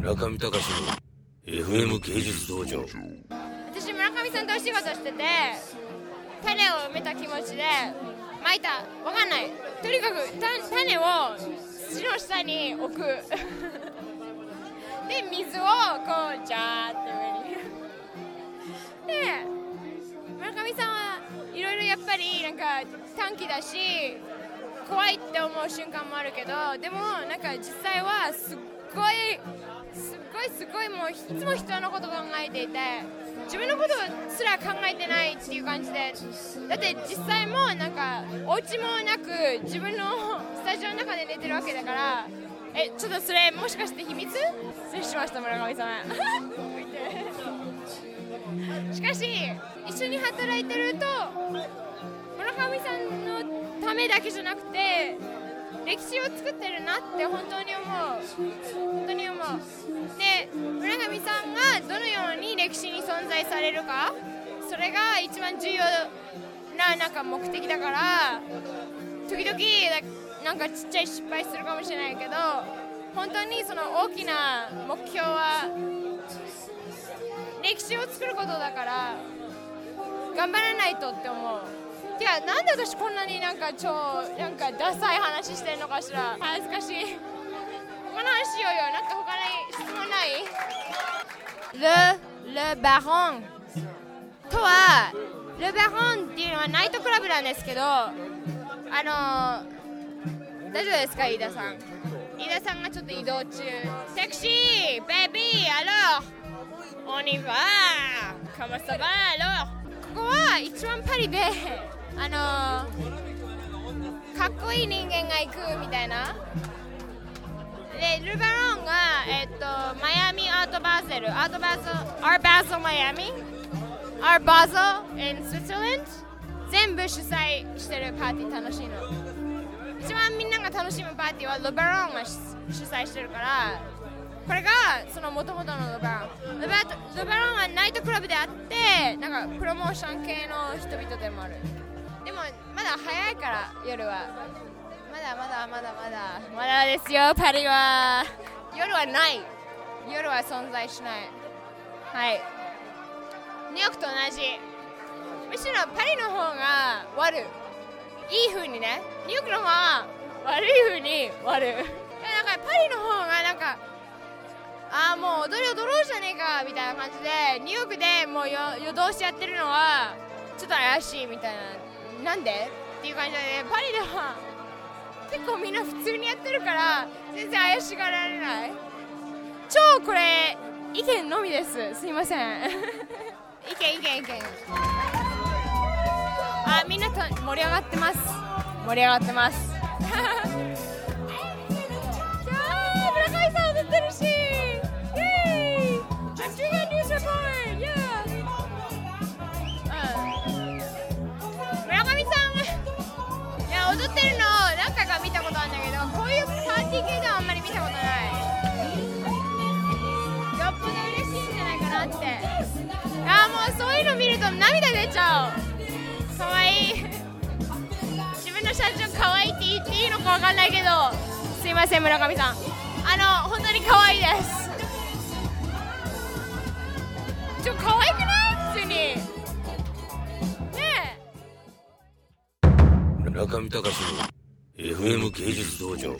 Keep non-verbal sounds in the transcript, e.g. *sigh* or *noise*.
村上隆の FM 芸術道場。私村上さんとお仕事してて種を埋めた気持ちで撒いた。わかんない。とにかく種を土の下に置く。で水をこうジャーって上に。で村上さんはいろいろやっぱりなんか短気だし怖いって思う瞬間もあるけどでもなんか実際はすっごいすごいすごいもういつも人のこと考えていて自分のことすら考えてないっていう感じで。だって実際もなんかお家もなく自分のスタジオの中で寝てるわけだからえちょっとそれもしかして秘密？失礼しました村上さん *laughs* しかし一緒に働いてると村上さんのためだけじゃなくて歴史を作ってるなって本当に思う。本当に思う。で村上さんがどのように歴史に存在されるか。それが一番重要ななんか目的だから時々なんかちっちゃい失敗するかもしれないけど本当にその大きな目標は歴史を作ることだから頑張らないとって思う。いやなんで私こんなになんか超なんかダサい話してるのかしら。恥ずかしい。他の話しようよなんか他に質問ない？ル・ル・バロンとはル・バロンっていうのはナイトクラブなんですけどあの大丈夫ですか飯田さん？飯田さんがちょっと移動中。セクシー！ベイビー！アローオニバー！カマサバーアロー！こは一番パリで *laughs* あのー、かっこいい人間が行くみたいな。でルバロンが、えっと、マイアミアートバーゼルアートバーゼルアーバーゼルマイアミアーバーゼル in Switzerland 全部主催してるパーティー楽しいの。一番みんなが楽しむパーティーはルバロンが主催してるからこれがその元々のルバロン。ルルバロンはナイトクラブであってなんかプロモーション系の人々でもある。でもまだ早いから夜は。まだまだまだまだ。まだですよパリは。夜はない。夜は存在しない。はい。ニューヨークと同じ。むしろパリの方が悪い。いい風にね。ニューヨークの方が悪い風に悪い。*laughs* なんかパリの方がなんかああもう踊り踊ろうじゃみたいな感じでニューヨークでもう夜通しやってるのはちょっと怪しいみたいななんで？っていう感じで、ね、パリでは結構みんな普通にやってるから全然怪しがられない。超これ意見のみです。すいません。*laughs* 意見意見意見。あみんなと盛り上がってます。盛り上がってます *laughs* 踊ってるの何回か見たことあるんだけどこういうパーティー系ではあんまり見たことないよっぽど嬉しいんじゃないかなってあもうそういうの見ると涙出ちゃうかわいい自分の社長かわいいって言っていいのかわかんないけどすいません村上さんあの本当にかわいいです。上隆の FM 芸術道場。